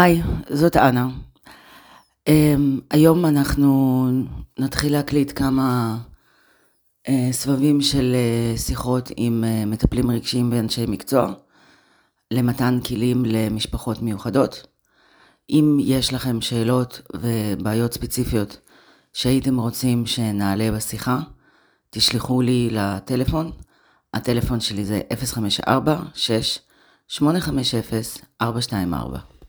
היי, זאת אנה. Um, היום אנחנו נתחיל להקליט כמה uh, סבבים של uh, שיחות עם uh, מטפלים רגשיים ואנשי מקצוע למתן כלים למשפחות מיוחדות. אם יש לכם שאלות ובעיות ספציפיות שהייתם רוצים שנעלה בשיחה, תשלחו לי לטלפון. הטלפון שלי זה 054-6-850-424.